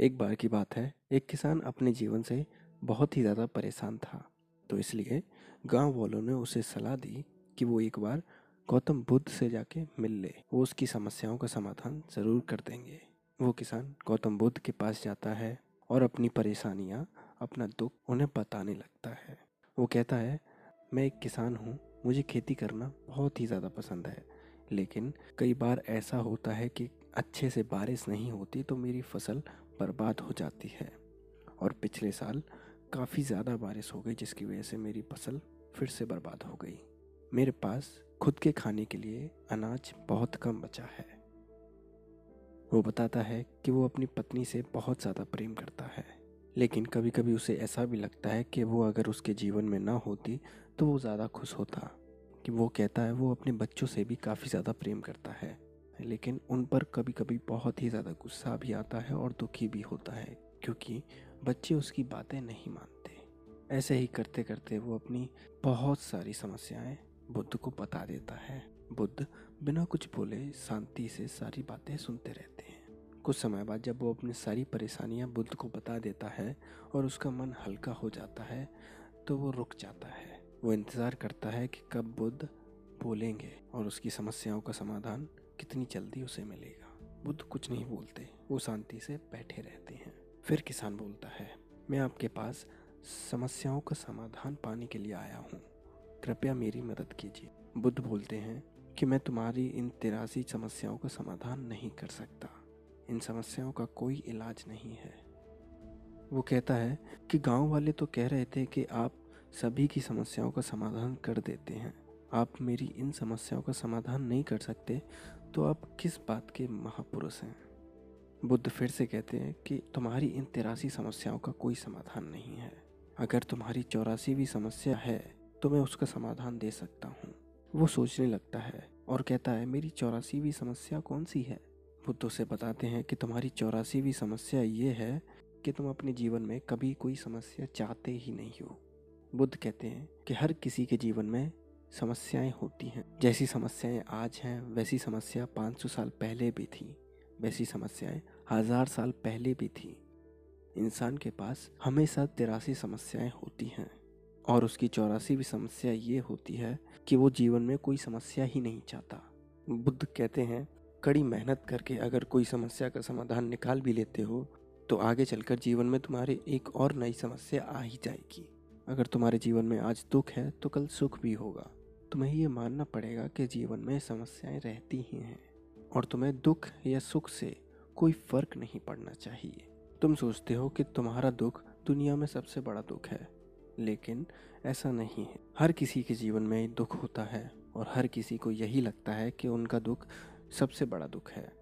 एक बार की बात है, एक किसान अपने जीवन से बहुत ही ज़्यादा परेशान था तो इसलिए गाँव वालों ने उसे सलाह दी कि वो एक बार गौतम बुद्ध से जाके मिल ले। वो उसकी समस्याओं का समाधान ज़रूर कर देंगे। वो किसान गौतम बुद्ध के पास जाता है और अपनी परेशानियाँ, अपना दुख उन्हें बताने लगता है। वो कहता है, मैं एक किसान हूँ, मुझे खेती करना बहुत ही ज़्यादा पसंद है, लेकिन कई बार ऐसा होता है कि अच्छे से बारिश नहीं होती तो मेरी फ़सल बर्बाद हो जाती है। और पिछले साल काफ़ी ज़्यादा बारिश हो गई, जिसकी वजह से मेरी फ़सल फिर से बर्बाद हो गई। मेरे पास खुद के खाने के लिए अनाज बहुत कम बचा है। वो बताता है कि वो अपनी पत्नी से बहुत ज़्यादा प्रेम करता है, लेकिन कभी कभी उसे ऐसा भी लगता है कि वो अगर उसके जीवन में ना होती तो वो ज़्यादा खुश होता। कि वो कहता है, वो अपने बच्चों से भी काफ़ी ज़्यादा प्रेम करता है। लेकिन उन पर कभी कभी बहुत ही ज़्यादा गुस्सा भी आता है और दुखी भी होता है, क्योंकि बच्चे उसकी बातें नहीं मानते। ऐसे ही करते करते वो अपनी बहुत सारी समस्याएँ बुद्ध को बता देता है। बुद्ध बिना कुछ बोले शांति से सारी बातें सुनते रहते हैं। कुछ समय बाद जब वो अपनी सारी परेशानियाँ बुद्ध को बता देता है और उसका मन हल्का हो जाता है तो वो रुक जाता है। वो इंतज़ार करता है कि कब बुद्ध बोलेंगे और उसकी समस्याओं का समाधान कितनी जल्दी उसे मिलेगा। बुद्ध कुछ नहीं बोलते, वो शांति से बैठे रहते हैं। फिर किसान बोलता है, मैं आपके पास समस्याओं का समाधान पाने के लिए आया हूँ। कृपया मेरी मदद कीजिए। बुद्ध बोलते हैं कि मैं तुम्हारी इन तिरासी समस्याओं का समाधान नहीं कर सकता। इन समस्याओं का कोई इलाज नहीं है। वो कहता है कि गाँव वाले तो कह रहे थे कि आप सभी की समस्याओं का समाधान कर देते हैं। आप मेरी इन समस्याओं का समाधान नहीं कर सकते तो आप किस बात के महापुरुष हैं? बुद्ध फिर से कहते हैं कि तुम्हारी इन तिरासी समस्याओं का कोई समाधान नहीं है। अगर तुम्हारी चौरासीवीं समस्या है तो मैं उसका समाधान दे सकता हूँ। वो सोचने लगता है और कहता है, मेरी चौरासीवीं समस्या कौन सी है? बुद्ध उसे बताते हैं कि तुम्हारी चौरासीवीं समस्या ये है कि तुम अपने जीवन में कभी कोई समस्या चाहते ही नहीं हो। बुद्ध कहते हैं कि हर किसी के जीवन में समस्याएँ होती हैं। जैसी समस्याएँ आज हैं, वैसी समस्या 500 साल पहले भी थी। वैसी समस्याएँ हज़ार साल पहले भी थी। इंसान के पास हमेशा तिरासी समस्याएँ होती हैं और उसकी चौरासी भी समस्या ये होती है कि वो जीवन में कोई समस्या ही नहीं चाहता। बुद्ध कहते हैं, कड़ी मेहनत करके अगर कोई समस्या का समाधान निकाल भी लेते हो तो आगे चलकर जीवन में तुम्हारे एक और नई समस्या आ ही जाएगी। अगर तुम्हारे जीवन में आज दुख है तो कल सुख भी होगा। तुम्हें ये मानना पड़ेगा कि जीवन में समस्याएँ रहती ही हैं, और तुम्हें दुख या सुख से कोई फ़र्क नहीं पड़ना चाहिए। तुम सोचते हो कि तुम्हारा दुख दुनिया में सबसे बड़ा दुख है, लेकिन ऐसा नहीं है। हर किसी के जीवन में दुख होता है, और हर किसी को यही लगता है कि उनका दुख सबसे बड़ा दुख है।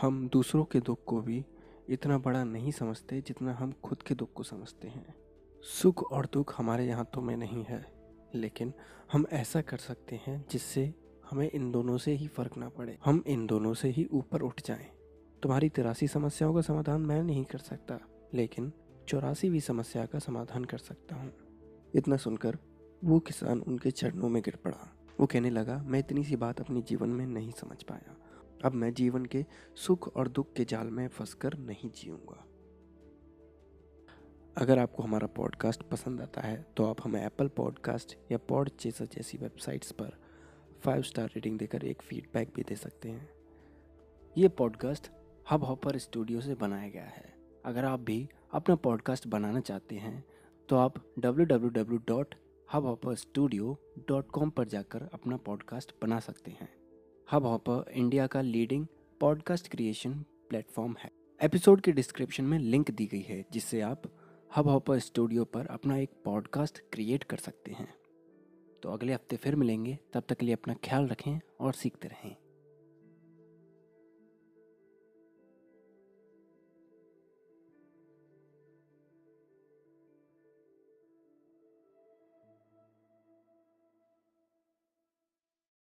हम दूसरों के दुख को भी इतना बड़ा नहीं समझते जितना हम खुद के दुख को समझते हैं। सुख और दुख हमारे हाथों में नहीं है। लेकिन हम ऐसा कर सकते हैं जिससे हमें इन दोनों से ही फ़र्क ना पड़े। हम इन दोनों से ही ऊपर उठ जाएँ। तुम्हारी तिरासी समस्याओं का समाधान मैं नहीं कर सकता, लेकिन चौरासीवीं समस्या का समाधान कर सकता हूँ। इतना सुनकर वो किसान उनके चरणों में गिर पड़ा। वो कहने लगा, मैं इतनी सी बात अपने जीवन में नहीं समझ पाया। अब मैं जीवन के सुख और दुख के जाल में फंसकर नहीं जीऊँगा। अगर आपको हमारा पॉडकास्ट पसंद आता है तो आप हमें एप्पल पॉडकास्ट या पॉड चेसर जैसी वेबसाइट्स पर फाइव स्टार रेटिंग देकर एक फीडबैक भी दे सकते हैं। ये पॉडकास्ट हब हॉपर स्टूडियो से बनाया गया है। अगर आप भी अपना पॉडकास्ट बनाना चाहते हैं तो आप www.hubhopperstudio.com पर जाकर अपना पॉडकास्ट बना सकते हैं। हब हॉपर इंडिया का लीडिंग पॉडकास्ट क्रिएशन प्लेटफॉर्म है। एपिसोड के डिस्क्रिप्शन में लिंक दी गई है, जिससे आप हब हॉपर स्टूडियो पर अपना एक पॉडकास्ट क्रिएट कर सकते हैं। तो अगले हफ़्ते फिर मिलेंगे, तब तक के लिए अपना ख्याल रखें और सीखते रहें।